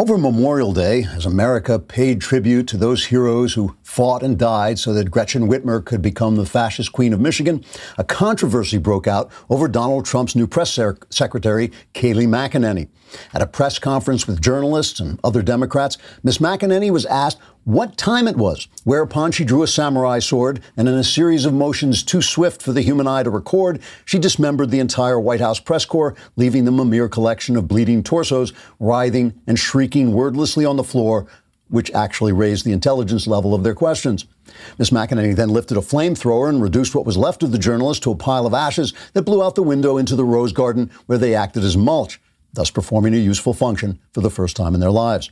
Over Memorial Day, as America paid tribute to those heroes who fought and died so that Gretchen Whitmer could become the fascist queen of Michigan, a controversy broke out over Donald Trump's new press secretary, Kayleigh McEnany. At a press conference with journalists and other Democrats, Ms. McEnany was asked what time it was, whereupon she drew a samurai sword and, in a series of motions too swift for the human eye to record, she dismembered the entire White House press corps, leaving them a mere collection of bleeding torsos, writhing and shrieking wordlessly on the floor, which actually raised the intelligence level of their questions. Ms. McEnany then lifted a flamethrower and reduced what was left of the journalists to a pile of ashes that blew out the window into the rose garden where they acted as mulch, thus performing a useful function for the first time in their lives.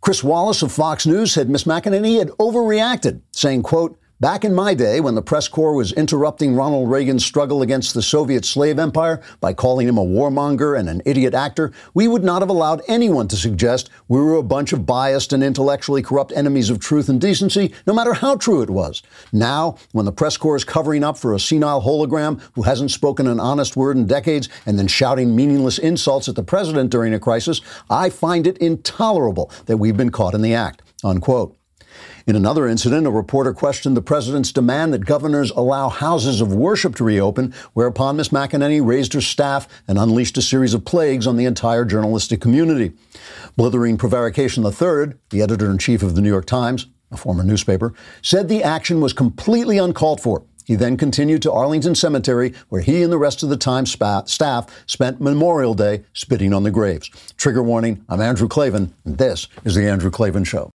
Chris Wallace of Fox News said Ms. McEnany had overreacted, saying, quote, Back in my day, when the press corps was interrupting Ronald Reagan's struggle against the Soviet slave empire by calling him a warmonger and an idiot actor, we would not have allowed anyone to suggest we were a bunch of biased and intellectually corrupt enemies of truth and decency, no matter how true it was. Now, when the press corps is covering up for a senile hologram who hasn't spoken an honest word in decades and then shouting meaningless insults at the president during a crisis, I find it intolerable that we've been caught in the act. Unquote. In another incident, a reporter questioned the president's demand that governors allow houses of worship to reopen, whereupon Ms. McEnany raised her staff and unleashed a series of plagues on the entire journalistic community. Blithering Prevarication III, the editor in chief of the New York Times, a former newspaper, said the action was completely uncalled for. He then continued to Arlington Cemetery, where he and the rest of the Times staff spent Memorial Day spitting on the graves. Trigger warning I'm Andrew Klavan, and this is The Andrew Klavan Show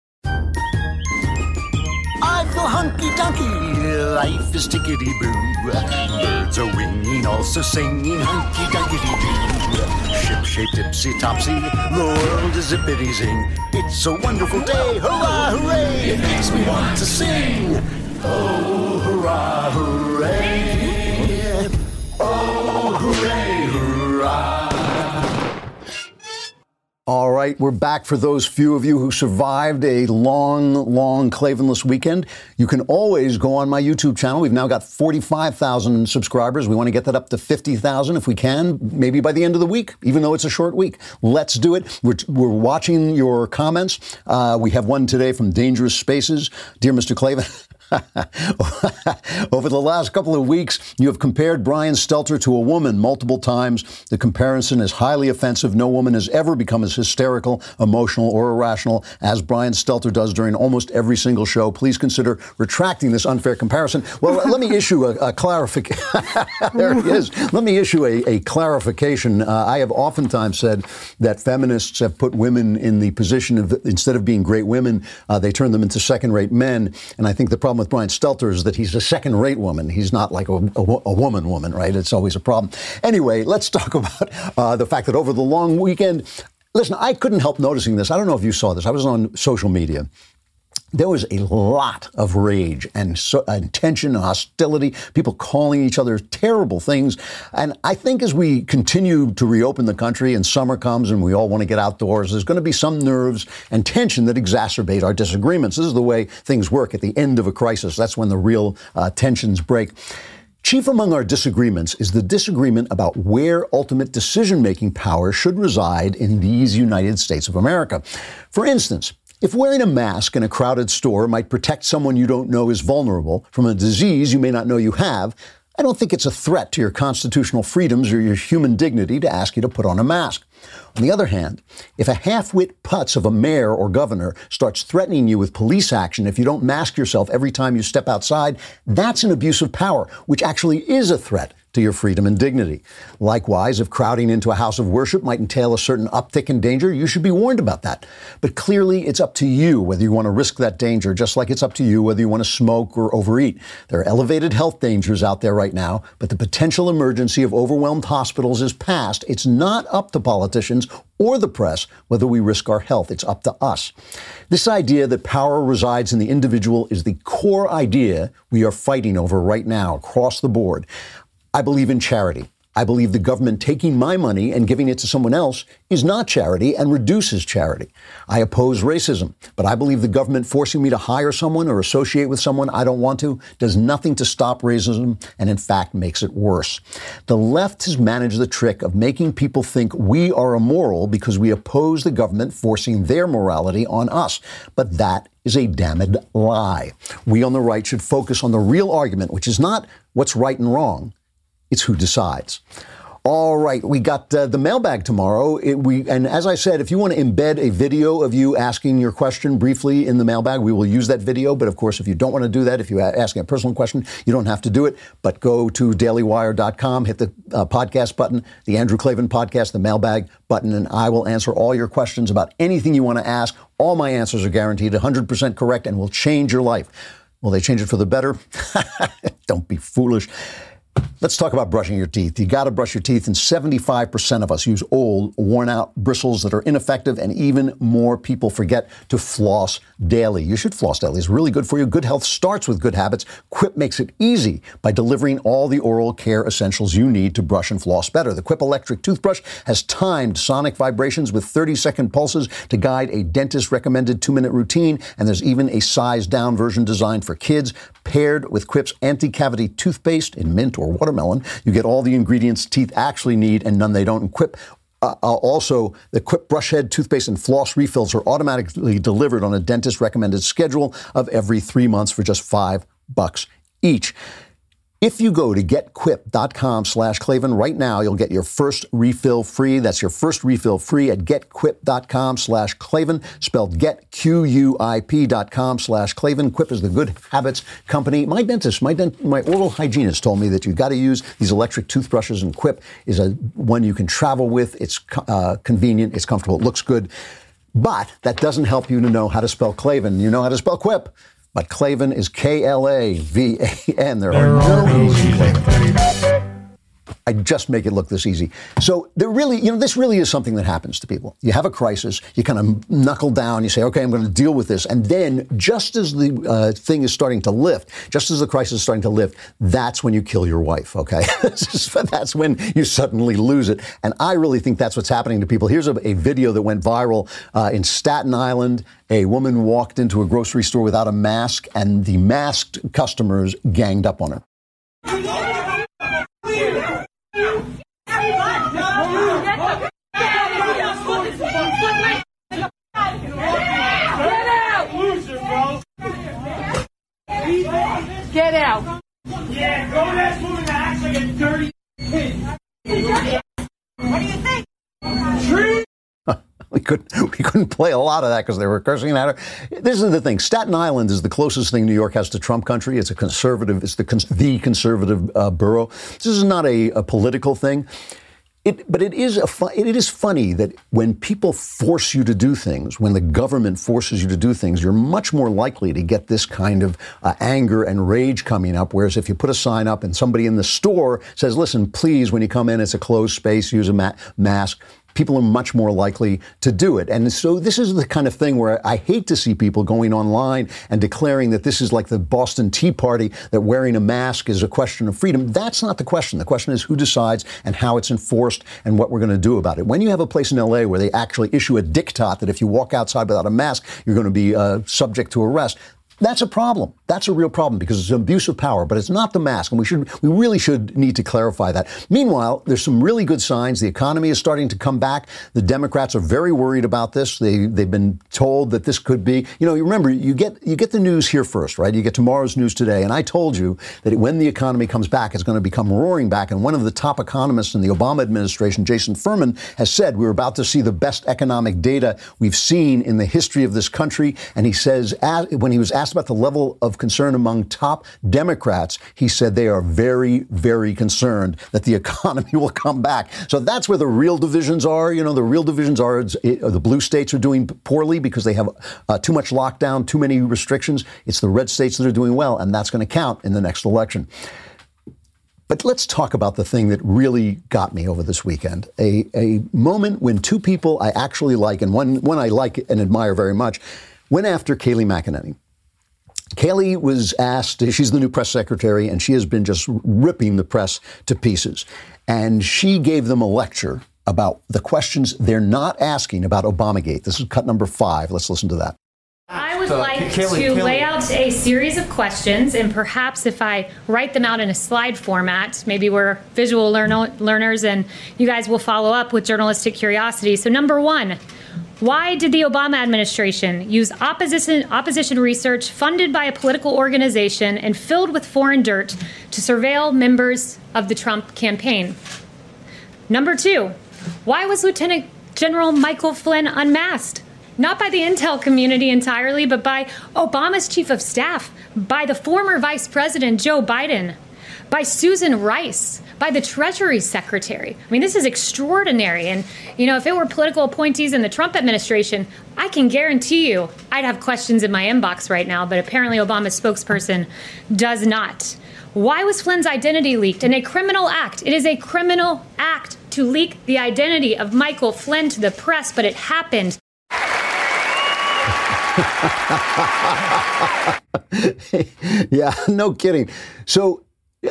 life is tickety boo. Birds are winging, also singing hunky dunky doo. Ship shaped tipsy topsy, the world is zippity zing. It's a wonderful day, hurrah, hooray! It makes me want to sing. Oh, hurrah, hooray! Oh, hooray, All right, we're back for those few of you who survived a long, long Klavanless weekend. You can always go on my YouTube channel. We've now got 45,000 subscribers. We want to get that up to 50,000 if we can, maybe by the end of the week, even though it's a short week. Let's do it. We're, we're watching your comments. Uh, we have one today from Dangerous Spaces. Dear Mr. Klavan, Over the last couple of weeks, you have compared Brian Stelter to a woman multiple times. The comparison is highly offensive. No woman has ever become as hysterical, emotional, or irrational as Brian Stelter does during almost every single show. Please consider retracting this unfair comparison. Well, let me issue a, a clarification. there it is. Let me issue a, a clarification. Uh, I have oftentimes said that feminists have put women in the position of, instead of being great women, uh, they turn them into second rate men. And I think the problem with Brian Stelter is that he's a second rate woman. He's not like a, a, a, woman woman, right? It's always a problem. Anyway, let's talk about uh, the fact that over the long weekend, listen, I couldn't help noticing this. I don't know if you saw this. I was on social media there was a lot of rage and, so, and, tension and hostility, people calling each other terrible things. And I think as we continue to reopen the country and summer comes and we all want to get outdoors, there's going to be some nerves and tension that exacerbate our disagreements. This is the way things work at the end of a crisis. That's when the real uh, tensions break. Chief among our disagreements is the disagreement about where ultimate decision making power should reside in these United States of America. For instance, if wearing a mask in a crowded store might protect someone you don't know is vulnerable from a disease you may not know you have, I don't think it's a threat to your constitutional freedoms or your human dignity to ask you to put on a mask. On the other hand, if a half-wit putz of a mayor or governor starts threatening you with police action if you don't mask yourself every time you step outside, that's an abuse of power, which actually is a threat to your freedom and dignity. Likewise, if crowding into a house of worship might entail a certain uptick in danger, you should be warned about that. But clearly, it's up to you whether you want to risk that danger, just like it's up to you whether you want to smoke or overeat. There are elevated health dangers out there right now, but the potential emergency of overwhelmed hospitals is past. It's not up to politicians or the press whether we risk our health. It's up to us. This idea that power resides in the individual is the core idea we are fighting over right now across the board. I believe in charity. I believe the government taking my money and giving it to someone else is not charity and reduces charity. I oppose racism, but I believe the government forcing me to hire someone or associate with someone I don't want to does nothing to stop racism and in fact makes it worse. The left has managed the trick of making people think we are immoral because we oppose the government forcing their morality on us. But that is a damned lie. We on the right should focus on the real argument, which is not what's right and wrong, it's who decides. All right, we got uh, the mailbag tomorrow. It, we and as I said, if you want to embed a video of you asking your question briefly in the mailbag, we will use that video. But of course, if you don't want to do that, if you're asking a personal question, you don't have to do it. But go to dailywire.com, hit the uh, podcast button, the Andrew Klavan podcast, the mailbag button, and I will answer all your questions about anything you want to ask. All my answers are guaranteed 100% correct and will change your life. Will they change it for the better? don't be foolish. Let's talk about brushing your teeth. You got to brush your teeth, and 75% of us use old, worn out bristles that are ineffective, and even more people forget to floss daily. You should floss daily. It's really good for you. Good health starts with good habits. Quip makes it easy by delivering all the oral care essentials you need to brush and floss better. The Quip electric toothbrush has timed sonic vibrations with 30 second pulses to guide a dentist recommended two minute routine, and there's even a size down version designed for kids. Paired with Quip's anti cavity toothpaste in mint or watermelon, you get all the ingredients teeth actually need and none they don't. And Quip uh, uh, also, the Quip brush head, toothpaste, and floss refills are automatically delivered on a dentist recommended schedule of every three months for just five bucks each. If you go to getquip.com slash Klavan right now, you'll get your first refill free. That's your first refill free at getquip.com slash Klavan, spelled getquip.com slash Klavan. Quip is the good habits company. My dentist, my, dent, my oral hygienist told me that you've got to use these electric toothbrushes, and Quip is a one you can travel with. It's uh, convenient, it's comfortable, it looks good. But that doesn't help you to know how to spell Klavan. You know how to spell Quip. But Klavan is K L A V A N. There are no easy I just make it look this easy. So there really, you know, this really is something that happens to people. You have a crisis, you kind of knuckle down, you say, okay, I'm going to deal with this. And then just as the uh, thing is starting to lift, just as the crisis is starting to lift, that's when you kill your wife, okay? that's when you suddenly lose it. And I really think that's what's happening to people. Here's a, a video that went viral uh, in Staten Island. A woman walked into a grocery store without a mask, and the masked customers ganged up on her. Get out. Get out. Yeah, go ass woman that acts like a dirty pig. we couldn't we couldn't play a lot of that because they were cursing at her. This is the thing. Staten Island is the closest thing New York has to Trump country. It's a conservative. It's the the conservative uh, borough. This is not a, a political thing. It, but it is a fu- it is funny that when people force you to do things, when the government forces you to do things, you're much more likely to get this kind of uh, anger and rage coming up. Whereas if you put a sign up and somebody in the store says, "Listen, please, when you come in, it's a closed space, use a ma- mask," people are much more likely to do it. And so this is the kind of thing where I hate to see people going online and declaring that this is like the Boston Tea Party, that wearing a mask is a question of freedom. That's not the question. The question is who decides and how it's enforced and what we're going to do about it. When you have a place in LA where they actually issue a diktat that if you walk outside without a mask, you're going to be uh, subject to arrest, that's a problem. That's a real problem because it's an abuse of power, but it's not the mask, and we should we really should need to clarify that. Meanwhile, there's some really good signs. The economy is starting to come back. The Democrats are very worried about this. They they've been told that this could be, you know, you remember you get you get the news here first, right? You get tomorrow's news today, and I told you that when the economy comes back, it's going to become roaring back. And one of the top economists in the Obama administration, Jason Furman, has said we're about to see the best economic data we've seen in the history of this country. And he says when he was asked asked about the level of concern among top Democrats, he said they are very, very concerned that the economy will come back. So that's where the real divisions are. You know, the real divisions are it, the blue states are doing poorly because they have uh, too much lockdown, too many restrictions. It's the red states that are doing well, and that's going to count in the next election. But let's talk about the thing that really got me over this weekend. A, a moment when two people I actually like, and one, one I like and admire very much, went after Kayleigh McEnany. Kayleigh was asked, she's the new press secretary, and she has been just ripping the press to pieces. And she gave them a lecture about the questions they're not asking about Obamagate. This is cut number five. Let's listen to that. I would like Kayleigh, to Kayleigh. lay out a series of questions, and perhaps if I write them out in a slide format, maybe we're visual learn- learners and you guys will follow up with journalistic curiosity. So, number one, why did the Obama administration use opposition, opposition research funded by a political organization and filled with foreign dirt to surveil members of the Trump campaign? Number two, why was Lieutenant General Michael Flynn unmasked? Not by the intel community entirely, but by Obama's chief of staff, by the former Vice President Joe Biden, by Susan Rice, by the Treasury Secretary. I mean, this is extraordinary. And, you know, if it were political appointees in the Trump administration, I can guarantee you I'd have questions in my inbox right now, but apparently Obama's spokesperson does not. Why was Flynn's identity leaked in a criminal act? It is a criminal act to leak the identity of Michael Flynn to the press, but it happened. yeah, no kidding. So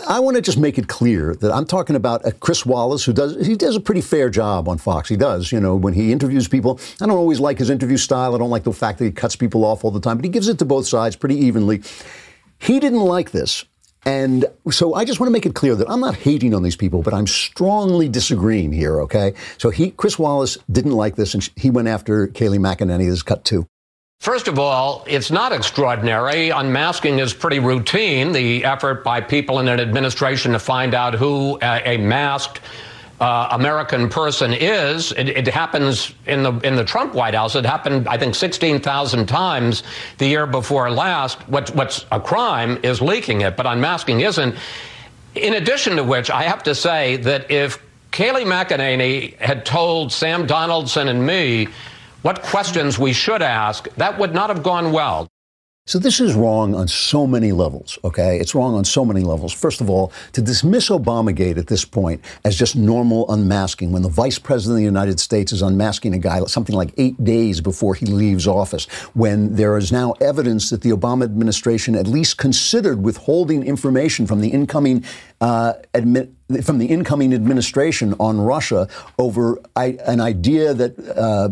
I want to just make it clear that I'm talking about a Chris Wallace who does he does a pretty fair job on Fox. He does, you know, when he interviews people. I don't always like his interview style. I don't like the fact that he cuts people off all the time, but he gives it to both sides pretty evenly. He didn't like this. And so I just want to make it clear that I'm not hating on these people, but I'm strongly disagreeing here, okay? So he, Chris Wallace didn't like this, and he went after Kayleigh McEnany. This is cut two. First of all, it's not extraordinary. Unmasking is pretty routine. The effort by people in an administration to find out who a, masked uh, American person is. It, it, happens in the in the Trump White House. It happened, I think, 16,000 times the year before last. What, what's a crime is leaking it, but unmasking isn't. In addition to which, I have to say that if Kayleigh McEnany had told Sam Donaldson and me what questions we should ask, that would not have gone well. So this is wrong on so many levels, okay? It's wrong on so many levels. First of all, to dismiss Obamagate at this point as just normal unmasking when the vice president of the United States is unmasking a guy something like eight days before he leaves office, when there is now evidence that the Obama administration at least considered withholding information from the incoming uh, from the incoming administration on Russia over I- an idea that uh,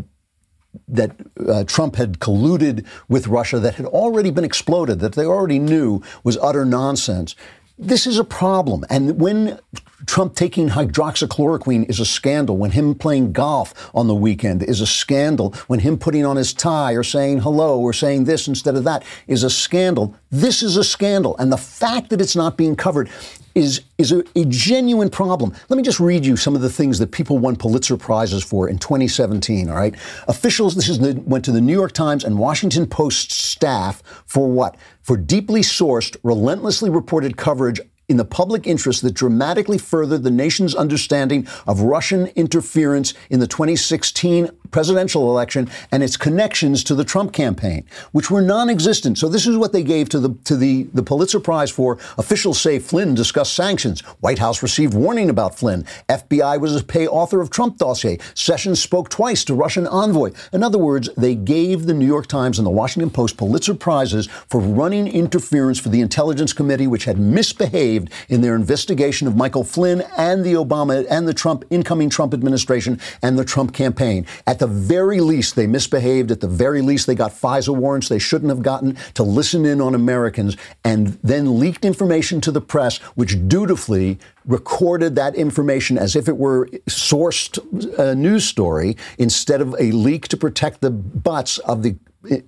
that uh, Trump had colluded with Russia that had already been exploded, that they already knew was utter nonsense. This is a problem. And when Trump taking hydroxychloroquine is a scandal, when him playing golf on the weekend is a scandal, when him putting on his tie or saying hello or saying this instead of that is a scandal, this is a scandal. And the fact that it's not being covered is, is a, a, genuine problem. Let me just read you some of the things that people won Pulitzer Prizes for in 2017, all right? Officials, this is the, went to the New York Times and Washington Post staff for what? For deeply sourced, relentlessly reported coverage in the public interest that dramatically furthered the nation's understanding of Russian interference in the 2016 presidential election and its connections to the Trump campaign, which were non-existent. So this is what they gave to the to the, the Pulitzer Prize for. Officials say Flynn discussed sanctions. White House received warning about Flynn. FBI was a pay author of Trump dossier. Sessions spoke twice to Russian envoy. In other words, they gave the New York Times and the Washington Post Pulitzer Prizes for running interference for the Intelligence Committee, which had misbehaved in their investigation of Michael Flynn and the Obama and the Trump incoming Trump administration and the Trump campaign. At at the very least, they misbehaved. At the very least, they got FISA warrants they shouldn't have gotten to listen in on Americans and then leaked information to the press, which dutifully recorded that information as if it were sourced a uh, news story instead of a leak to protect the butts of the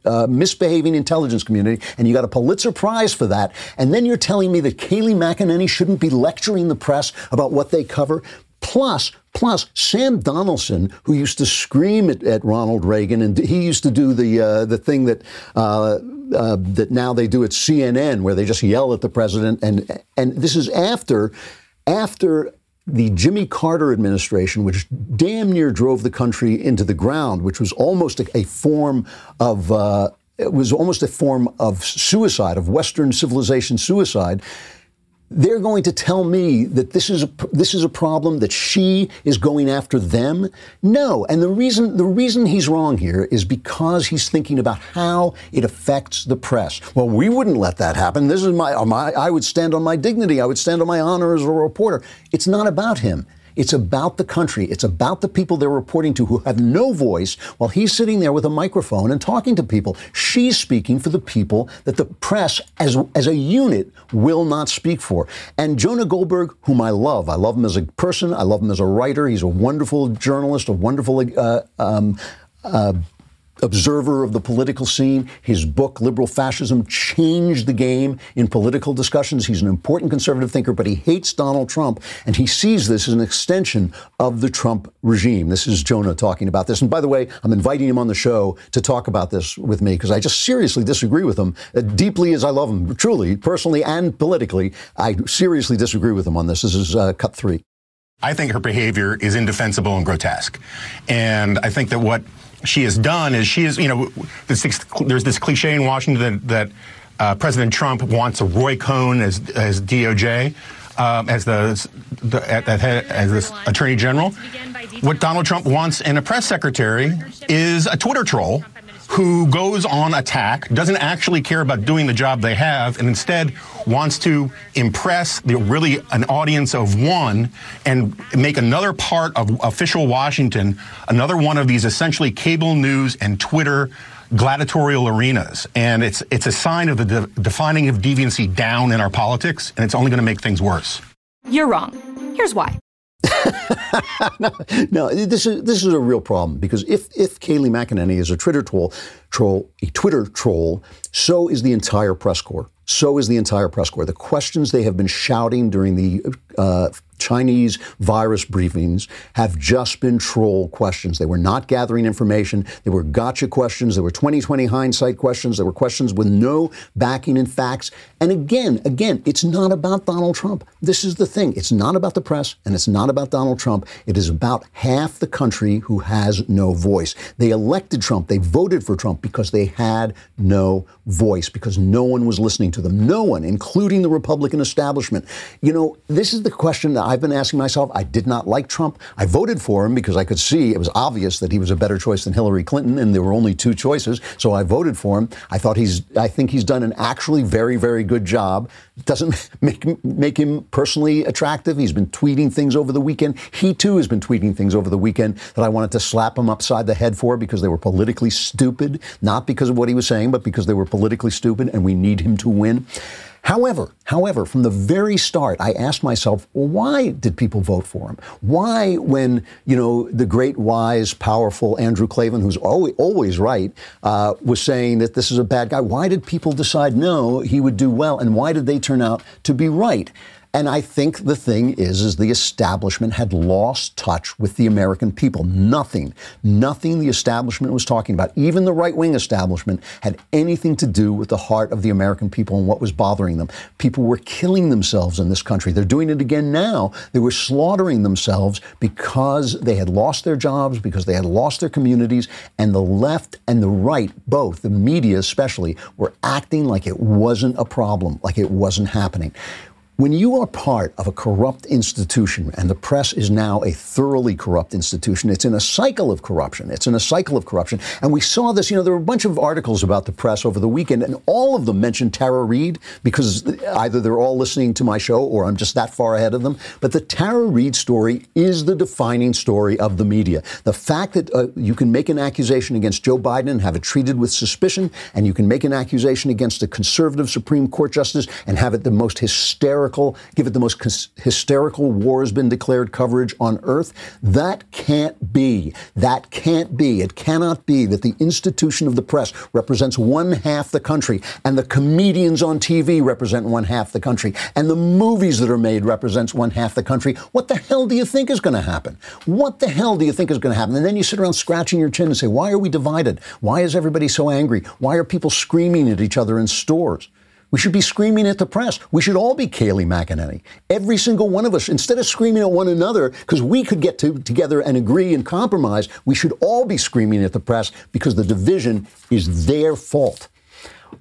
uh, misbehaving intelligence community, and you got a Pulitzer Prize for that. And then you're telling me that Kayleigh McEnany shouldn't be lecturing the press about what they cover. Plus, plus Sam Donaldson, who used to scream at, at Ronald Reagan, and he used to do the uh, the thing that uh, uh, that now they do at CNN, where they just yell at the president, and and this is after after the Jimmy Carter administration, which damn near drove the country into the ground, which was almost a, a form of uh, it was almost a form of suicide, of Western civilization suicide they're going to tell me that this is a this is a problem that she is going after them. No, and the reason the reason he's wrong here is because he's thinking about how it affects the press. Well, we wouldn't let that happen. This is my, my I would stand on my dignity. I would stand on my honor as a reporter. It's not about him. It's about the country. It's about the people they're reporting to who have no voice while he's sitting there with a microphone and talking to people. She's speaking for the people that the press, as, as a unit, will not speak for. And Jonah Goldberg, whom I love, I love him as a person, I love him as a writer. He's a wonderful journalist, a wonderful uh, um, uh, observer of the political scene. His book, Liberal Fascism, changed the game in political discussions. He's an important conservative thinker, but he hates Donald Trump, and he sees this as an extension of the Trump regime. This is Jonah talking about this. And by the way, I'm inviting him on the show to talk about this with me because I just seriously disagree with him, uh, deeply as I love him, truly, personally and politically. I seriously disagree with him on this. This is uh, cut three. I think her behavior is indefensible and grotesque. And I think that what she has done is she is, you know, there's this cliche in Washington that, that uh, President Trump wants a Roy Cohn as, as DOJ. Um, as the, the at, at head, as this attorney general, what Donald Trump wants in a press secretary is a Twitter troll who goes on attack, doesn't actually care about doing the job they have, and instead wants to impress the really an audience of one and make another part of official Washington another one of these essentially cable news and Twitter gladiatorial arenas. And it's it's a sign of the de- defining of deviancy down in our politics, and it's only going to make things worse. You're wrong. Here's why. no, this is this is a real problem because if if Kayleigh McEnany is a Twitter troll, troll a Twitter troll, so is the entire press corps. So is the entire press corps. The questions they have been shouting during the uh, Chinese virus briefings have just been troll questions. They were not gathering information. They were gotcha questions. They were 2020 hindsight questions. They were questions with no backing in facts. And again, again, it's not about Donald Trump. This is the thing. It's not about the press and it's not about Donald Trump. It is about half the country who has no voice. They elected Trump. They voted for Trump because they had no voice, because no one was listening to them. No one, including the Republican establishment. You know, this is the question that I've been asking myself. I did not like Trump. I voted for him because I could see it was obvious that he was a better choice than Hillary Clinton, and there were only two choices. So I voted for him. I thought he's, I think he's done an actually very, very good job. Doesn't make make him personally attractive. He's been tweeting things over the weekend. He too has been tweeting things over the weekend that I wanted to slap him upside the head for because they were politically stupid, not because of what he was saying, but because they were politically stupid, and we need him to win. However, however, from the very start, I asked myself, well, why did people vote for him? Why, when you know the great, wise, powerful Andrew Klavan, who's always, always right, uh, was saying that this is a bad guy? Why did people decide no, he would do well, and why did they turn out to be right? And I think the thing is, is the establishment had lost touch with the American people. Nothing, nothing the establishment was talking about, even the right wing establishment, had anything to do with the heart of the American people and what was bothering them. People were killing themselves in this country. They're doing it again now. They were slaughtering themselves because they had lost their jobs, because they had lost their communities, and the left and the right, both, the media especially, were acting like it wasn't a problem, like it wasn't happening. When you are part of a corrupt institution, and the press is now a thoroughly corrupt institution, it's in a cycle of corruption. It's in a cycle of corruption. And we saw this, you know, there were a bunch of articles about the press over the weekend, and all of them mentioned Tara Reade because either they're all listening to my show or I'm just that far ahead of them. But the Tara Reade story is the defining story of the media. The fact that uh, you can make an accusation against Joe Biden and have it treated with suspicion, and you can make an accusation against a conservative Supreme Court justice and have it the most hysterical hysterical, give it the most hysterical war has been declared coverage on earth. That can't be. That can't be. It cannot be that the institution of the press represents one half the country and the comedians on TV represent one half the country and the movies that are made represents one half the country. What the hell do you think is going to happen? What the hell do you think is going to happen? And then you sit around scratching your chin and say, why are we divided? Why is everybody so angry? Why are people screaming at each other in stores? We should be screaming at the press. We should all be Kayleigh McEnany. Every single one of us, instead of screaming at one another because we could get to, together and agree and compromise, we should all be screaming at the press because the division is their fault.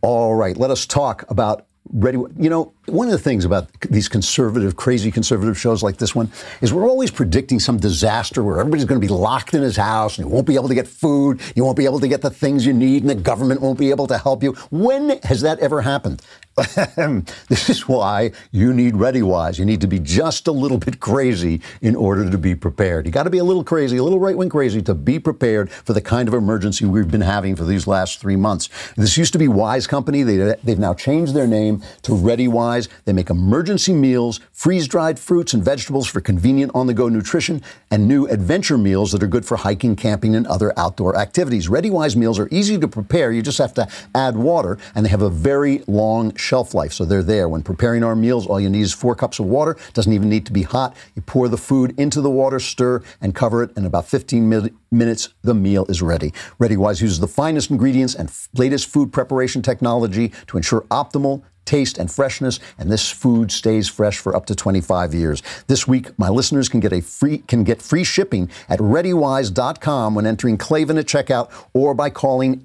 All right, let us talk about ready. You know, one of the things about these conservative, crazy conservative shows like this one is we're always predicting some disaster where everybody's going to be locked in his house and you won't be able to get food, you won't be able to get the things you need, and the government won't be able to help you. When has that ever happened? this is why you need ReadyWise. You need to be just a little bit crazy in order to be prepared. You got to be a little crazy, a little right wing crazy to be prepared for the kind of emergency we've been having for these last three months. This used to be Wise Company. They, they've now changed their name to ReadyWise. They make emergency meals, freeze dried fruits and vegetables for convenient on the go nutrition, and new adventure meals that are good for hiking, camping, and other outdoor activities. ReadyWise meals are easy to prepare. You just have to add water, and they have a very long shelf life, so they're there. When preparing our meals, all you need is four cups of water. Doesn't even need to be hot. You pour the food into the water, stir, and cover it. In about 15 mi- minutes, the meal is ready. ReadyWise uses the finest ingredients and latest food preparation technology to ensure optimal taste and freshness, and this food stays fresh for up to 25 years. This week, my listeners can get a free can get free shipping at readywise.com when entering Klavan at checkout or by calling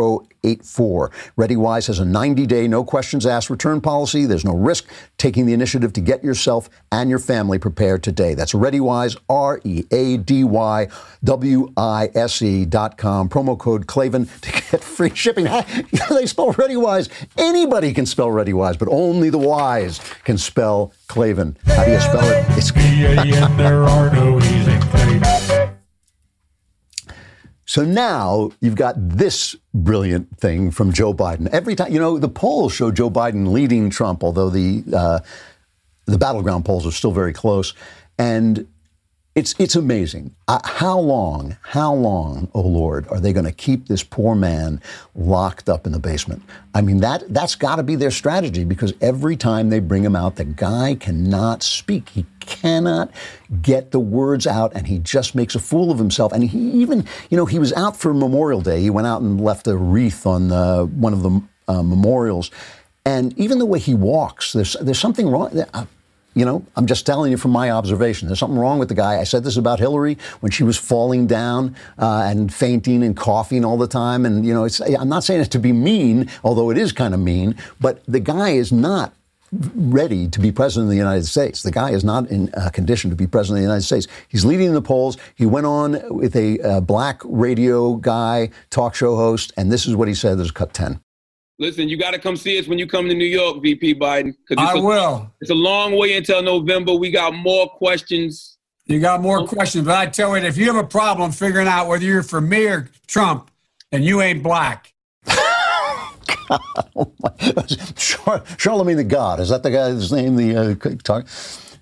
oh 855-474-4084. ReadyWise has a 90-day no questions asked return policy. There's no risk taking the initiative to get yourself and your family prepared today. That's ReadyWise R E A D Y W I S E.com promo code Klavan to get free shipping. they spell ReadyWise. Anybody can spell ReadyWise, but only the wise can spell Klavan. How do you spell it? It's there are no easy so now you've got this brilliant thing from Joe Biden. Every time, you know, the polls show Joe Biden leading Trump, although the uh, the battleground polls are still very close. And it's, it's amazing. Uh, how long, how long, oh Lord, are they going to keep this poor man locked up in the basement? I mean, that, that's got to be their strategy because every time they bring him out, the guy cannot speak. He cannot get the words out and he just makes a fool of himself. And he even, you know, he was out for Memorial Day. He went out and left a wreath on uh, one of the uh, memorials. And even the way he walks, there's, there's something wrong. You know, I'm just telling you from my observation. There's something wrong with the guy. I said this about Hillary when she was falling down uh, and fainting and coughing all the time. And, you know, I'm not saying it to be mean, although it is kind of mean, but the guy is not ready to be president of the United States. The guy is not in a condition to be president of the United States. He's leading the polls. He went on with a uh, black radio guy, talk show host, and this is what he said. There's cut 10. Listen, you got to come see us when you come to New York, VP Biden. I a, will. It's a long way until November. We got more questions. You got more questions, but I tell you, if you have a problem figuring out whether you're for me or Trump, and you ain't black. oh Char- Charlemagne the God is that the guy's name? The uh, talk.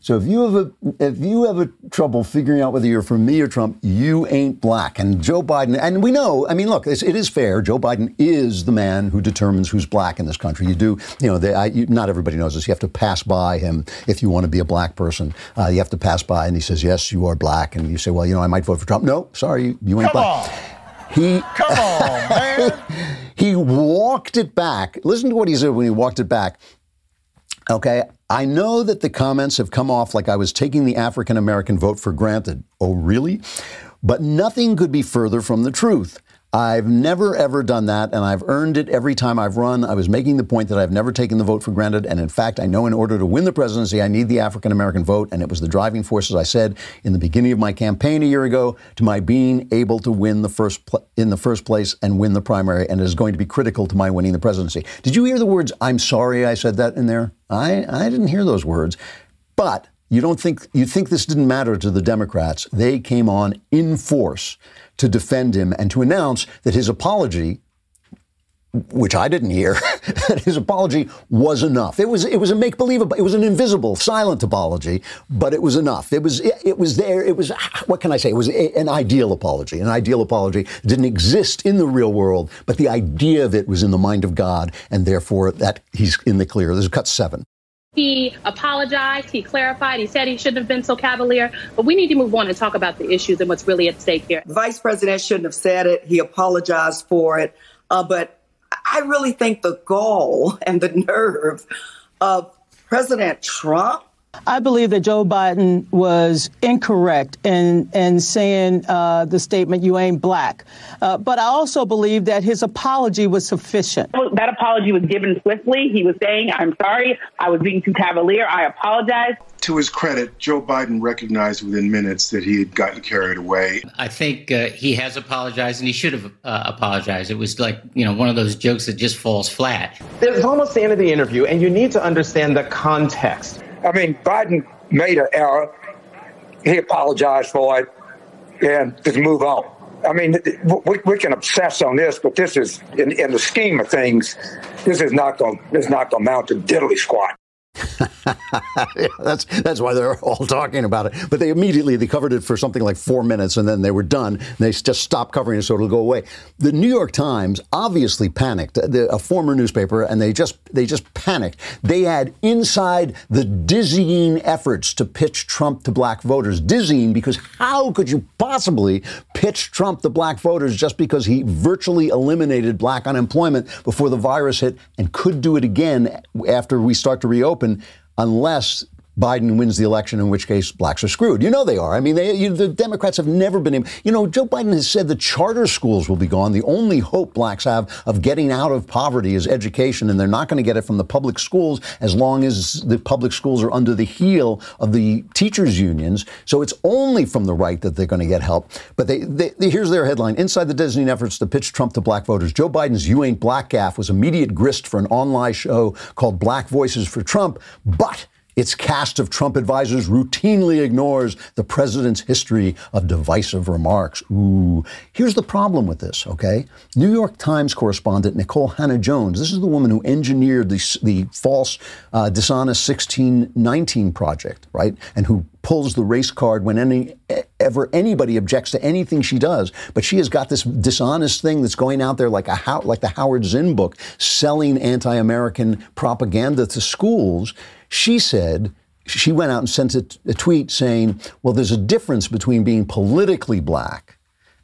So if you have a if you have a trouble figuring out whether you're for me or Trump, you ain't black. And Joe Biden, and we know. I mean, look, it is fair. Joe Biden is the man who determines who's black in this country. You do, you know, they, I, you, not everybody knows this. You have to pass by him if you want to be a black person. Uh, you have to pass by, and he says, "Yes, you are black." And you say, "Well, you know, I might vote for Trump." No, sorry, you, you ain't Come black. On. He come on, man. he walked it back. Listen to what he said when he walked it back. Okay, I know that the comments have come off like I was taking the African American vote for granted. Oh, really? But nothing could be further from the truth. I've never ever done that, and I've earned it every time I've run. I was making the point that I've never taken the vote for granted, and in fact, I know in order to win the presidency, I need the African American vote, and it was the driving force, as I said in the beginning of my campaign a year ago, to my being able to win the first pl- in the first place and win the primary, and it is going to be critical to my winning the presidency. Did you hear the words? I'm sorry, I said that in there. I I didn't hear those words, but. You don't think you think this didn't matter to the Democrats? They came on in force to defend him and to announce that his apology which I didn't hear, that his apology was enough. It was it was a make believe it was an invisible, silent apology, but it was enough. It was it, it was there. It was ah, what can I say? It was a, an ideal apology. An ideal apology didn't exist in the real world, but the idea of it was in the mind of God, and therefore that he's in the clear. This is cut seven. He apologized, he clarified, he said he shouldn't have been so cavalier, but we need to move on and talk about the issues and what's really at stake here. The vice president shouldn't have said it. He apologized for it. Uh, but I really think the gall and the nerve of President Trump I believe that Joe Biden was incorrect in, in saying uh, the statement, you ain't black. Uh, but I also believe that his apology was sufficient. That apology was given swiftly. He was saying, I'm sorry, I was being too cavalier, I apologize. To his credit, Joe Biden recognized within minutes that he had gotten carried away. I think uh, he has apologized and he should have uh, apologized. It was like, you know, one of those jokes that just falls flat. It's almost the end of the interview, and you need to understand the context. I mean, Biden made an error. He apologized for it, and just move on. I mean, we, we can obsess on this, but this is, in, in the scheme of things, this is not going. This not going to mount to diddly squat. yeah, that's that's why they're all talking about it. But they immediately they covered it for something like four minutes, and then they were done. they just stopped covering it so it'll go away. The New York Times obviously panicked, a former newspaper, and they just they just panicked. They had inside the dizzying efforts to pitch Trump to black voters. Dizzying because how could you possibly pitch Trump to black voters just because he virtually eliminated black unemployment before the virus hit and could do it again after we start to reopen? Unless Biden wins the election, in which case blacks are screwed. You know they are. I mean, they, you, the Democrats have never been able. You know, Joe Biden has said the charter schools will be gone. The only hope blacks have of getting out of poverty is education, and they're not going to get it from the public schools as long as the public schools are under the heel of the teachers' unions. So it's only from the right that they're going to get help. But they, they, they, here's their headline: Inside the dizzying efforts to pitch Trump to black voters, Joe Biden's "You Ain't Black" gaffe was immediate grist for an online show called Black Voices for Trump, but its cast of Trump advisors routinely ignores the president's history of divisive remarks. Ooh. Here's the problem with this, okay? New York Times correspondent Nicole Hannah-Jones, this is the woman who engineered the, the false, uh, dishonest 1619 project, right? And who pulls the race card when any, ever anybody objects to anything she does. But she has got this dishonest thing that's going out there like a like the Howard Zinn book, selling anti-American propaganda to schools. She said, she went out and sent a, tweet saying, well, there's a difference between being politically black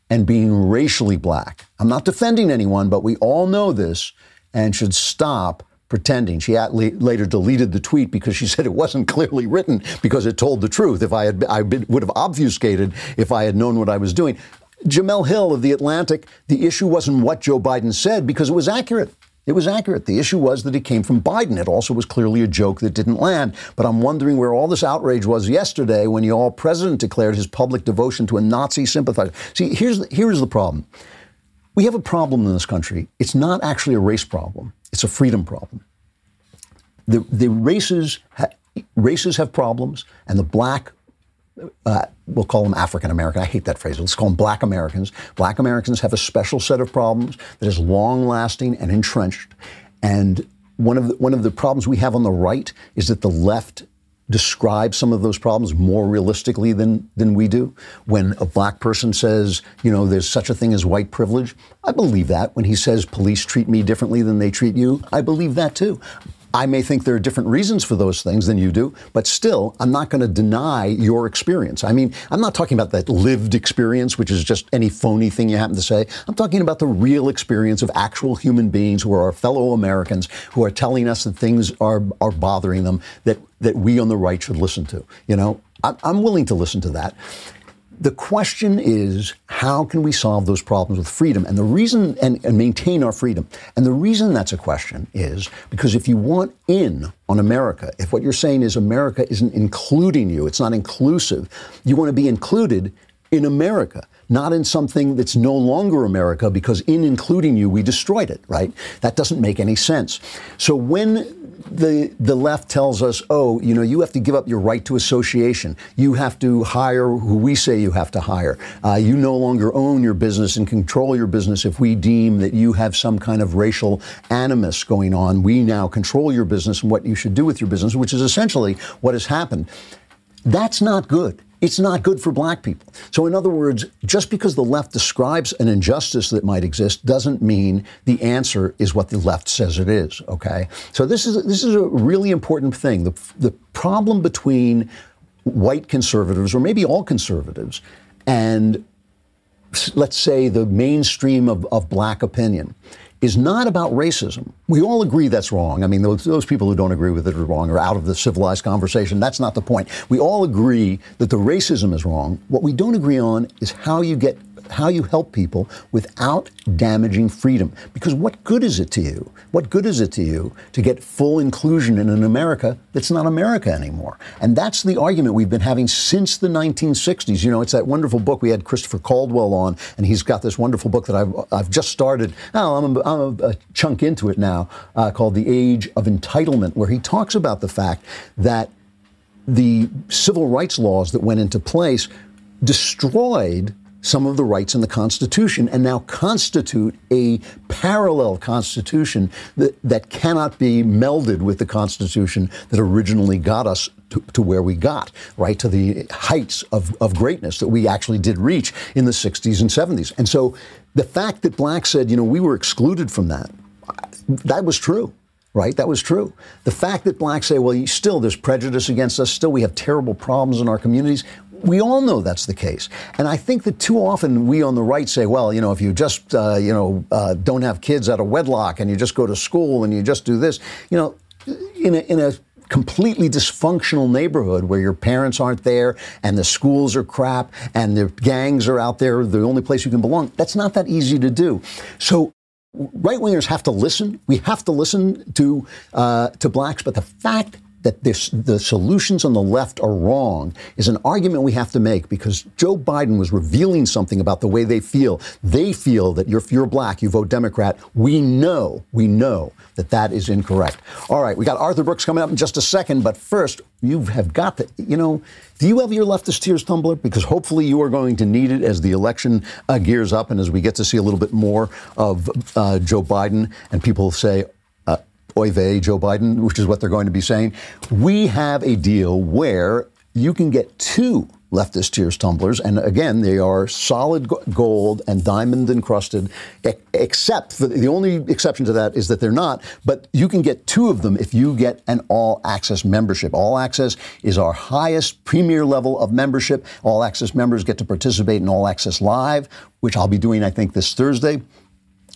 and being racially black. I'm not defending anyone, but we all know this and should stop pretending. She later deleted the tweet because she said it wasn't clearly written because it told the truth. If I had, I would have obfuscated if I had known what I was doing. Jemele Hill of The Atlantic, the issue wasn't what Joe Biden said because it was accurate. It was accurate. The issue was that it came from Biden. It also was clearly a joke that didn't land. But I'm wondering where all this outrage was yesterday when the all president declared his public devotion to a Nazi sympathizer. See, here's the, here's the problem. We have a problem in this country. It's not actually a race problem. It's a freedom problem. The, the races, ha- races have problems, and the black uh, we'll call them African American. I hate that phrase. Let's call them Black Americans. Black Americans have a special set of problems that is long lasting and entrenched. And one of the, one of the problems we have on the right is that the left describes some of those problems more realistically than than we do. When a black person says, you know, there's such a thing as white privilege, I believe that. When he says police treat me differently than they treat you, I believe that too. I may think there are different reasons for those things than you do, but still, I'm not going to deny your experience. I mean, I'm not talking about that lived experience, which is just any phony thing you happen to say. I'm talking about the real experience of actual human beings who are our fellow Americans who are telling us that things are, are bothering them that, that we on the right should listen to. You know, I'm willing to listen to that. The question is, how can we solve those problems with freedom? And the reason, and, and, maintain our freedom. And the reason that's a question is because if you want in on America, if what you're saying is America isn't including you, it's not inclusive, you want to be included in America, not in something that's no longer America because in including you, we destroyed it, right? That doesn't make any sense. So when the the left tells us, oh, you know, you have to give up your right to association. You have to hire who we say you have to hire. Uh, you no longer own your business and control your business if we deem that you have some kind of racial animus going on. We now control your business and what you should do with your business, which is essentially what has happened. That's not good it's not good for black people. So, in other words, just because the left describes an injustice that might exist doesn't mean the answer is what the left says it is. Okay, so this is this is a really important thing. The the problem between white conservatives, or maybe all conservatives, and let's say the mainstream of, of black opinion is not about racism. We all agree that's wrong. I mean, those, those people who don't agree with it are wrong or out of the civilized conversation. That's not the point. We all agree that the racism is wrong. What we don't agree on is how you get how you help people without damaging freedom. Because what good is it to you? What good is it to you to get full inclusion in an America that's not America anymore? And that's the argument we've been having since the 1960s. You know, it's that wonderful book we had Christopher Caldwell on, and he's got this wonderful book that I've, I've just started. Oh, I'm, a, I'm a, a chunk into it now, uh, called The Age of Entitlement, where he talks about the fact that the civil rights laws that went into place destroyed some of the rights in the Constitution and now constitute a parallel Constitution that, that cannot be melded with the Constitution that originally got us to, to, where we got, right, to the heights of, of greatness that we actually did reach in the 60s and 70s. And so the fact that Black said, you know, we were excluded from that, that was true right? That was true. The fact that blacks say, well, still there's prejudice against us, still we have terrible problems in our communities, we all know that's the case. And I think that too often we on the right say, well, you know, if you just, uh, you know, uh, don't have kids out of wedlock and you just go to school and you just do this, you know, in a, in a completely dysfunctional neighborhood where your parents aren't there and the schools are crap and the gangs are out there, the only place you can belong, that's not that easy to do. So right wingers have to listen. We have to listen to uh, to blacks, but the fact that this, the solutions on the left are wrong is an argument we have to make because Joe Biden was revealing something about the way they feel. They feel that if you're black, you vote Democrat. We know, we know that that is incorrect. All right, we got Arthur Brooks coming up in just a second, but first, you have got to, you know, do you have your leftist tears tumbler? Because hopefully you are going to need it as the election uh, gears up and as we get to see a little bit more of uh, Joe Biden and people say, oy vey, Joe Biden, which is what they're going to be saying. We have a deal where you can get two leftist tears tumblers, and again, they are solid gold and diamond encrusted. Except the only exception to that is that they're not. But you can get two of them if you get an all access membership. All access is our highest premier level of membership. All access members get to participate in All Access Live, which I'll be doing, I think, this Thursday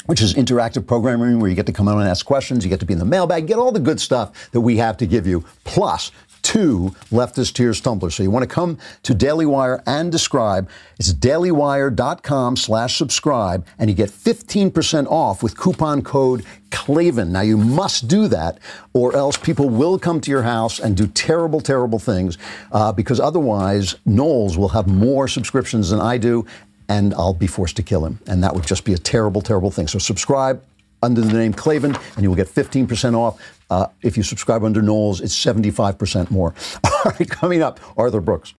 which is interactive programming where you get to come on and ask questions, you get to be in the mailbag, get all the good stuff that we have to give you, plus two leftist tears tumblers. So you want to come to Daily Wire and describe. It's dailywire.com slash subscribe, and you get 15% off with coupon code Klavan. Now you must do that, or else people will come to your house and do terrible, terrible things, uh, because otherwise Knowles will have more subscriptions than I do, and I'll be forced to kill him. And that would just be a terrible, terrible thing. So subscribe under the name Klavan, and you will get 15% off. Uh, if you subscribe under Knowles, it's 75% more. All right, coming up, Arthur Brooks.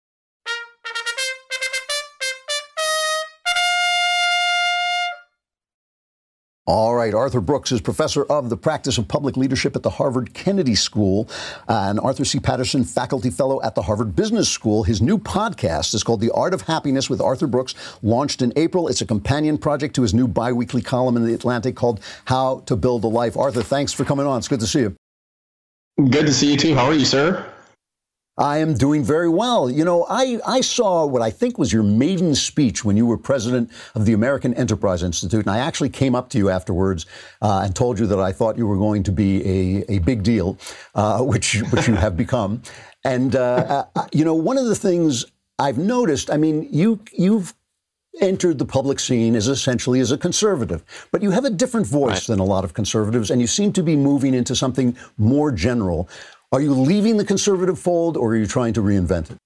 All right, Arthur Brooks is professor of the practice of public leadership at the Harvard Kennedy School and Arthur C. Patterson faculty fellow at the Harvard Business School. His new podcast is called The Art of Happiness with Arthur Brooks, launched in April. It's a companion project to his new biweekly column in The Atlantic called How to Build a Life. Arthur, thanks for coming on. It's good to see you. Good to see you too. How are you, sir? I am doing very well. You know, I, I saw what I think was your maiden speech when you were president of the American Enterprise Institute, and I actually came up to you afterwards uh, and told you that I thought you were going to be a, a big deal, uh, which which you have become. And uh, uh, you know, one of the things I've noticed, I mean, you you've entered the public scene as essentially as a conservative, but you have a different voice right. than a lot of conservatives, and you seem to be moving into something more general. Are you leaving the conservative fold or are you trying to reinvent it?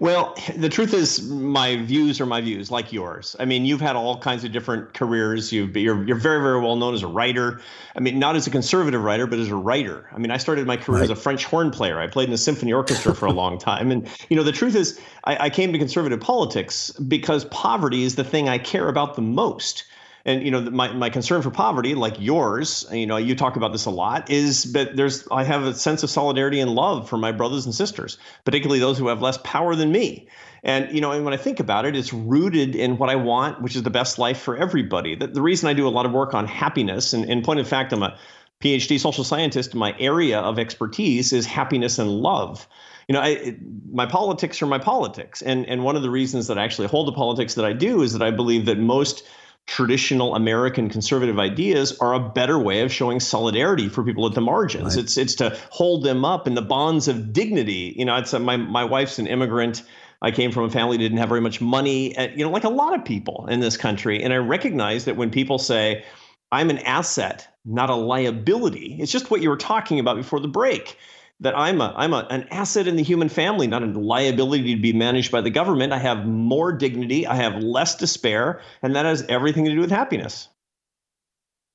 Well, the truth is, my views are my views, like yours. I mean, you've had all kinds of different careers. you are you're, you're very, very well known as a writer. I mean, not as a conservative writer, but as a writer. I mean, I started my career right. as a French horn player. I played in a symphony orchestra for a long time. And, you know, the truth is, I, I came to conservative politics because poverty is the thing I care about the most and you know my, my concern for poverty like yours you know you talk about this a lot is that there's i have a sense of solidarity and love for my brothers and sisters particularly those who have less power than me. And you know and when i think about it it's rooted in what i want which is the best life for everybody. The, the reason i do a lot of work on happiness and in point of fact i'm a phd social scientist my area of expertise is happiness and love. You know, I, my politics are my politics, and and one of the reasons that I actually hold the politics that I do is that I believe that most traditional American conservative ideas are a better way of showing solidarity for people at the margins. Right. It's it's to hold them up in the bonds of dignity. You know, it's a, my my wife's an immigrant. I came from a family that didn't have very much money, uh, you know, like a lot of people in this country. And I recognize that when people say, I'm an asset, not a liability, it's just what you were talking about before the break that I'm a I'm a, an asset in the human family, not a liability to be managed by the government. I have more dignity, I have less despair, and that has everything to do with happiness.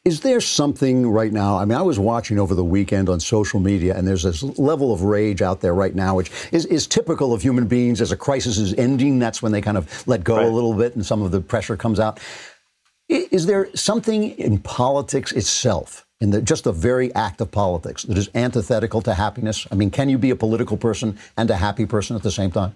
Is there something right now? I mean, I was watching over the weekend on social media, and there's this level of rage out there right now, which is, is typical of human beings. As a crisis is ending, that's when they kind of let go right. a little bit and some of the pressure comes out. Is there something in politics itself in the, just the very act of politics that is antithetical to happiness? I mean, can you be a political person and a happy person at the same time?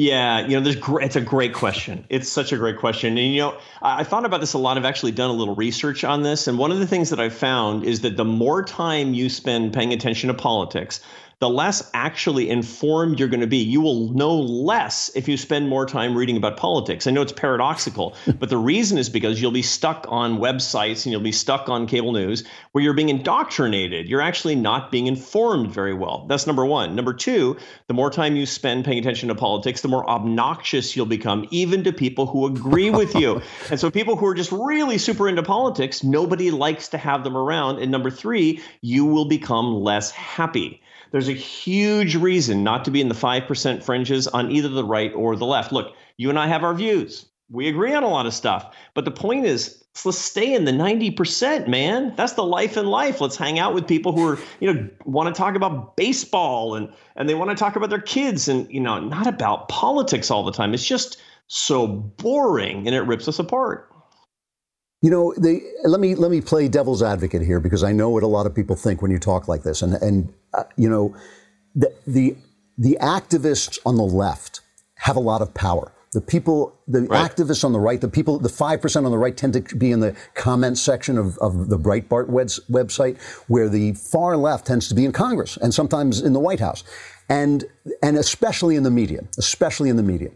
Yeah, you know, there's great, it's a great question. It's such a great question. And, you know, I thought about this a lot. I've actually done a little research on this. And one of the things that I've found is that the more time you spend paying attention to politics, the less actually informed you're going to be. You will know less if you spend more time reading about politics. I know it's paradoxical, but the reason is because you'll be stuck on websites and you'll be stuck on cable news where you're being indoctrinated. You're actually not being informed very well. That's number one. Number two, the more time you spend paying attention to politics, the more obnoxious you'll become, even to people who agree with you. and so people who are just really super into politics, nobody likes to have them around. And number three, you will become less happy there's a huge reason not to be in the 5% fringes on either the right or the left. Look, you and I have our views. We agree on a lot of stuff. But the point is, let's stay in the 90%, man. That's the life in life. Let's hang out with people who are, you know, want to talk about baseball and and they want to talk about their kids and, you know, not about politics all the time. It's just so boring and it rips us apart. You know, they, let me let me play devil's advocate here because I know what a lot of people think when you talk like this, and and uh, you know, the, the the activists on the left have a lot of power. The people, the right. activists on the right, the people, the five percent on the right tend to be in the comment section of, of the Breitbart website, where the far left tends to be in Congress and sometimes in the White House, and and especially in the media, especially in the media.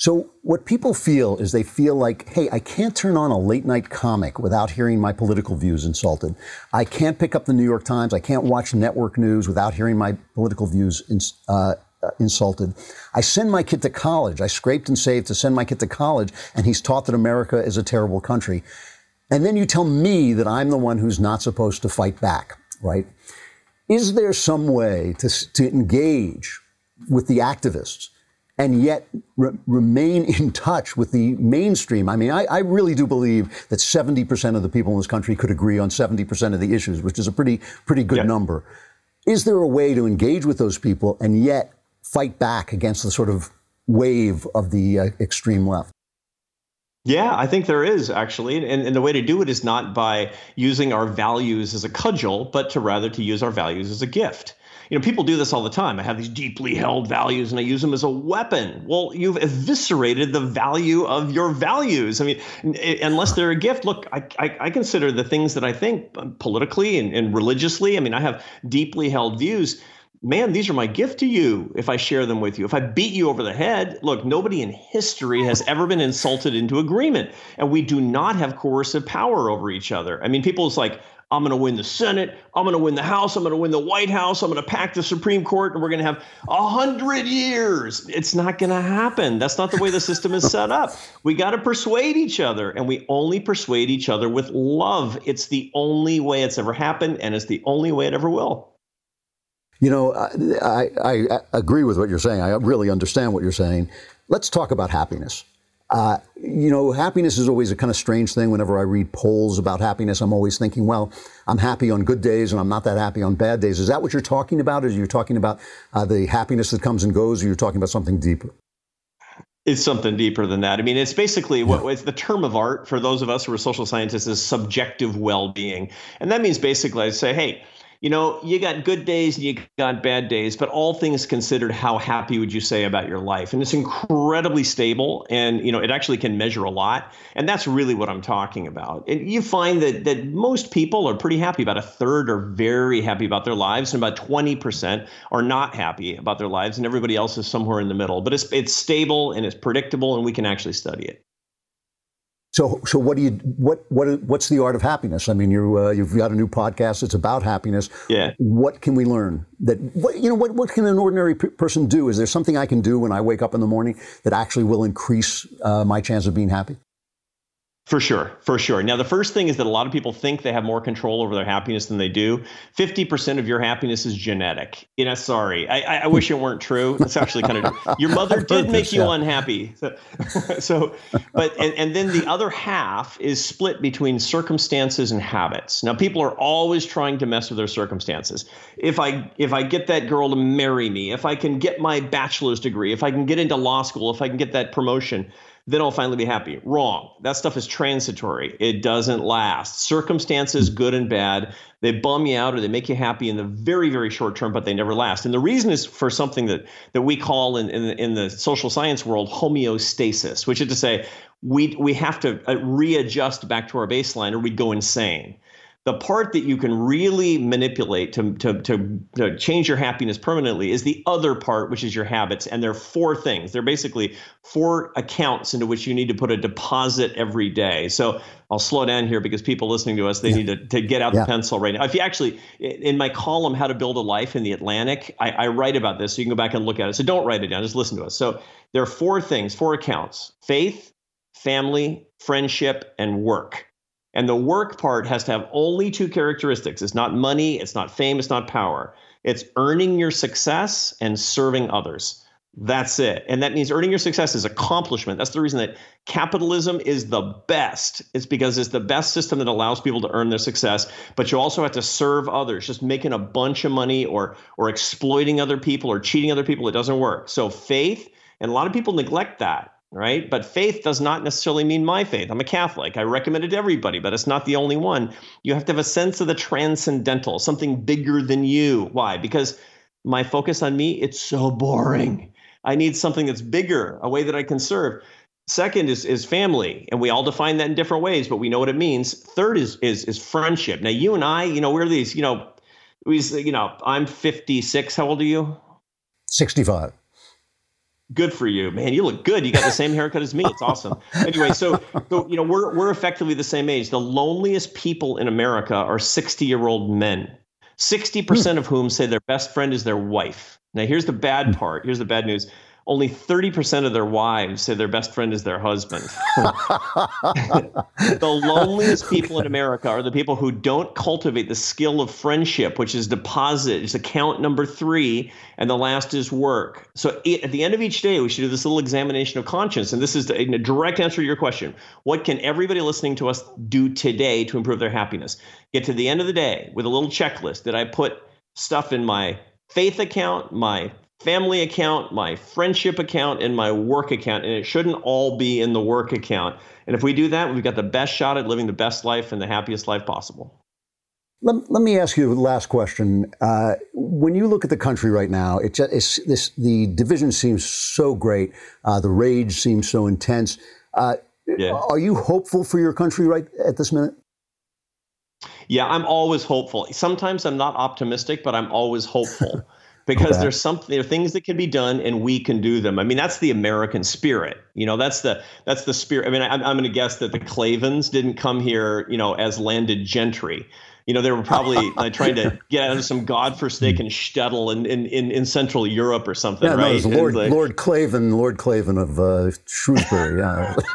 So what people feel is they feel like, hey, I can't turn on a late night comic without hearing my political views insulted. I can't pick up the New York Times. I can't watch network news without hearing my political views uh, uh, insulted. I send my kid to college. I scraped and saved to send my kid to college, and he's taught that America is a terrible country. And then you tell me that I'm the one who's not supposed to fight back, right? Is there some way to, to engage with the activists? And yet re- remain in touch with the mainstream. I mean, I, I, really do believe that 70% of the people in this country could agree on 70% of the issues, which is a pretty, pretty good number. Is there a way to engage with those people and yet fight back against the sort of wave of the uh, extreme left? Yeah, I think there is actually. And, and the way to do it is not by using our values as a cudgel, but to rather to use our values as a gift you know, people do this all the time. I have these deeply held values and I use them as a weapon. Well, you've eviscerated the value of your values. I mean, unless they're a gift, look, I, I, I consider the things that I think um, politically and, and religiously, I mean, I have deeply held views man, these are my gift to you if I share them with you. If I beat you over the head, look, nobody in history has ever been insulted into agreement. And we do not have coercive power over each other. I mean, people's like, I'm going to win the Senate. I'm going to win the House. I'm going to win the White House. I'm going to pack the Supreme Court, and we're going to have a hundred years. It's not going to happen. That's not the way the system is set up. We got to persuade each other, and we only persuade each other with love. It's the only way it's ever happened, and it's the only way it ever will. You know, I, I, I agree with what you're saying. I really understand what you're saying. Let's talk about happiness. Uh, you know, happiness is always a kind of strange thing. Whenever I read polls about happiness, I'm always thinking, well, I'm happy on good days and I'm not that happy on bad days. Is that what you're talking about? Is you're talking about uh, the happiness that comes and goes, or you're talking about something deeper? It's something deeper than that. I mean, it's basically what it's the term of art for those of us who are social scientists is subjective well-being, and that means basically I say, hey you know, you got good days and you got bad days, but all things considered, how happy would you say about your life? And it's incredibly stable and, you know, it actually can measure a lot. And that's really what I'm talking about. And you find that that most people are pretty happy. About a third are very happy about their lives, and about 20% are not happy about their lives, and everybody else is somewhere in the middle. But it's it's stable and it's predictable, and we can actually study it. So, so what do you what what what's the art of happiness? I mean, you uh, you've got a new podcast. It's about happiness. Yeah. What can we learn? That what you know what what can an ordinary p- person do? Is there something I can do when I wake up in the morning that actually will increase uh, my chance of being happy? For sure, for sure. Now, the first thing is that a lot of people think they have more control over their happiness than they do. 50% of your happiness is genetic. You know, sorry. I, I wish it weren't true. It's actually kind of Your mother did make you unhappy. So, so, but, and, and then the other half is split between circumstances and habits. Now, people are always trying to mess with their circumstances. If I, if I get that girl to marry me, if I can get my bachelor's degree, if I can get into law school, if I can get that promotion, then I'll finally be happy. Wrong. That stuff is transitory. It doesn't last. Circumstances, good and bad, they bum you out or they make you happy in the very, very short term, but they never last. And the reason is for something that that we call in in, in the social science world homeostasis, which is to say we we have to uh, readjust back to our baseline or we'd go insane the part that you can really manipulate to, to, to, to, change your happiness permanently is the other part, which is your habits. And there are four things. They're basically four accounts into which you need to put a deposit every day. So I'll slow down here because people listening to us, they yeah. need to, to get out yeah. the pencil right now. If you actually, in my column, How to Build a Life in the Atlantic, I, I write about this. So you can go back and look at it. So don't write it down, just listen to us. So there are four things, four accounts faith, family, friendship, and work. And the work part has to have only two characteristics it's not money, it's not fame, it's not power. It's earning your success and serving others. That's it. And that means earning your success is accomplishment. That's the reason that capitalism is the best. It's because it's the best system that allows people to earn their success, but you also have to serve others. Just making a bunch of money or or exploiting other people or cheating other people, it doesn't work. So faith, and a lot of people neglect that right? But faith does not necessarily mean my faith. I'm a Catholic. I recommend it to everybody, but it's not the only one. You have to have a sense of the transcendental, something bigger than you. Why? Because my focus on me, it's so boring. I need something that's bigger, a way that I can serve. Second is is family, and we all define that in different ways, but we know what it means. Third is is is friendship. Now, you and I, you know, we're these, you know, we, you know, I'm 56. How old are you? 65 good for you, man. You look good. You got the same haircut as me. It's awesome. Anyway, so so you know we're we're effectively the same age. The loneliest people in America are 60 year old men. 60% of whom say their best friend is their wife. Now here's the bad part. Here's the bad news only 30% of their wives say their best friend is their husband. the loneliest people in America are the people who don't cultivate the skill of friendship, which is deposit, it's account number three, and the last is work. So at the end of each day, we should do this little examination of conscience. And this is a direct answer to your question. What can everybody listening to us do today to improve their happiness? Get to the end of the day with a little checklist. Did I put stuff in my faith account, my family account, my friendship account, and my work account. And it shouldn't all be in the work account. And if we do that, we've got the best shot at living the best life and the happiest life possible. Let, let me ask you the last question. Uh, when you look at the country right now, it just, it's, this, the division seems so great. Uh, the rage seems so intense. Uh, yeah. Are you hopeful for your country right at this minute? Yeah, I'm always hopeful. Sometimes I'm not optimistic, but I'm always hopeful. because okay. there's something there are things that can be done and we can do them. I mean, that's the American spirit. You know, that's the that's the spirit. I mean, I, I'm going to guess that the Klavans didn't come here, you know, as landed gentry you know, they were probably uh, trying to get out of some godforsaken shtetl in, in, in, in, Central Europe or something, yeah, right? No, Lord, like, Lord Klavan, Lord Klavan of uh, Shrewsbury, yeah.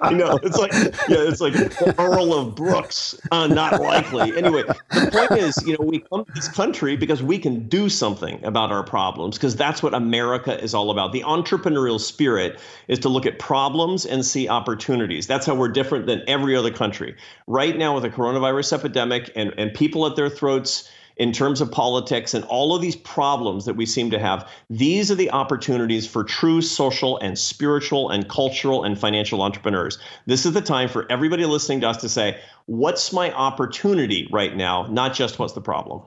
I know. It's like, yeah, it's like Earl of Brooks, uh, not likely. Anyway, the point is, you know, we come to this country because we can do something about our problems, because that's what America is all about. The entrepreneurial spirit is to look at problems and see opportunities. That's how we're different than every other country. Right now, with the coronavirus epidemic, and, and people at their throats in terms of politics and all of these problems that we seem to have, these are the opportunities for true social and spiritual and cultural and financial entrepreneurs. This is the time for everybody listening to us to say, what's my opportunity right now, not just what's the problem.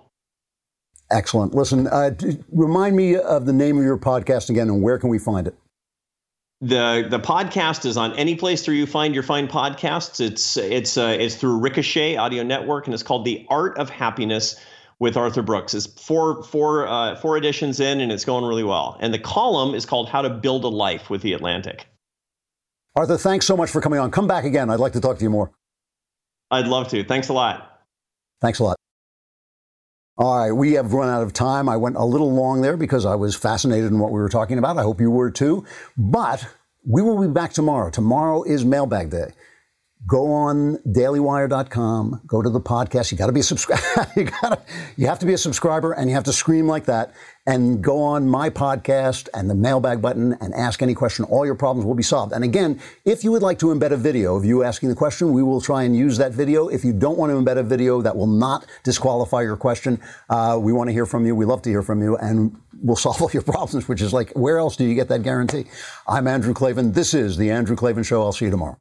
Excellent. Listen, uh, remind me of the name of your podcast again and where can we find it? The the podcast is on any place where you find your fine podcasts. It's it's uh, it's through Ricochet Audio Network, and it's called The Art of Happiness with Arthur Brooks. It's four four uh, four editions in, and it's going really well. And the column is called How to Build a Life with the Atlantic. Arthur, thanks so much for coming on. Come back again. I'd like to talk to you more. I'd love to. Thanks a lot. Thanks a lot. All right, we have run out of time. I went a little long there because I was fascinated in what we were talking about. I hope you were too. But we will be back tomorrow. Tomorrow is mailbag day go on dailywire.com go to the podcast you got to be a subscriber you got you have to be a subscriber and you have to scream like that and go on my podcast and the mailbag button and ask any question. All your problems will be solved. And again if you would like to embed a video of you asking the question we will try and use that video. If you don't want to embed a video that will not disqualify your question uh, we want to hear from you. We love to hear from you and we'll solve all your problems which is like where else do you get that guarantee? I'm andrew klavan this is the andrew klavan show. I'll see you tomorrow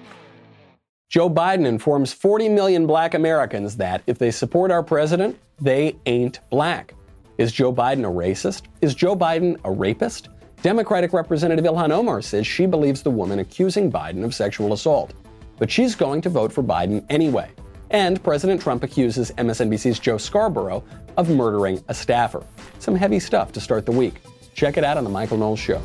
Joe Biden informs 40 million black Americans that if they support our president, they ain't black. Is Joe Biden a racist? Is Joe Biden a rapist? Democratic Representative Ilhan Omar says she believes the woman accusing Biden of sexual assault. But she's going to vote for Biden anyway. And President Trump accuses MSNBC's Joe Scarborough of murdering a staffer. Some heavy stuff to start the week. Check it out on The Michael Knowles Show.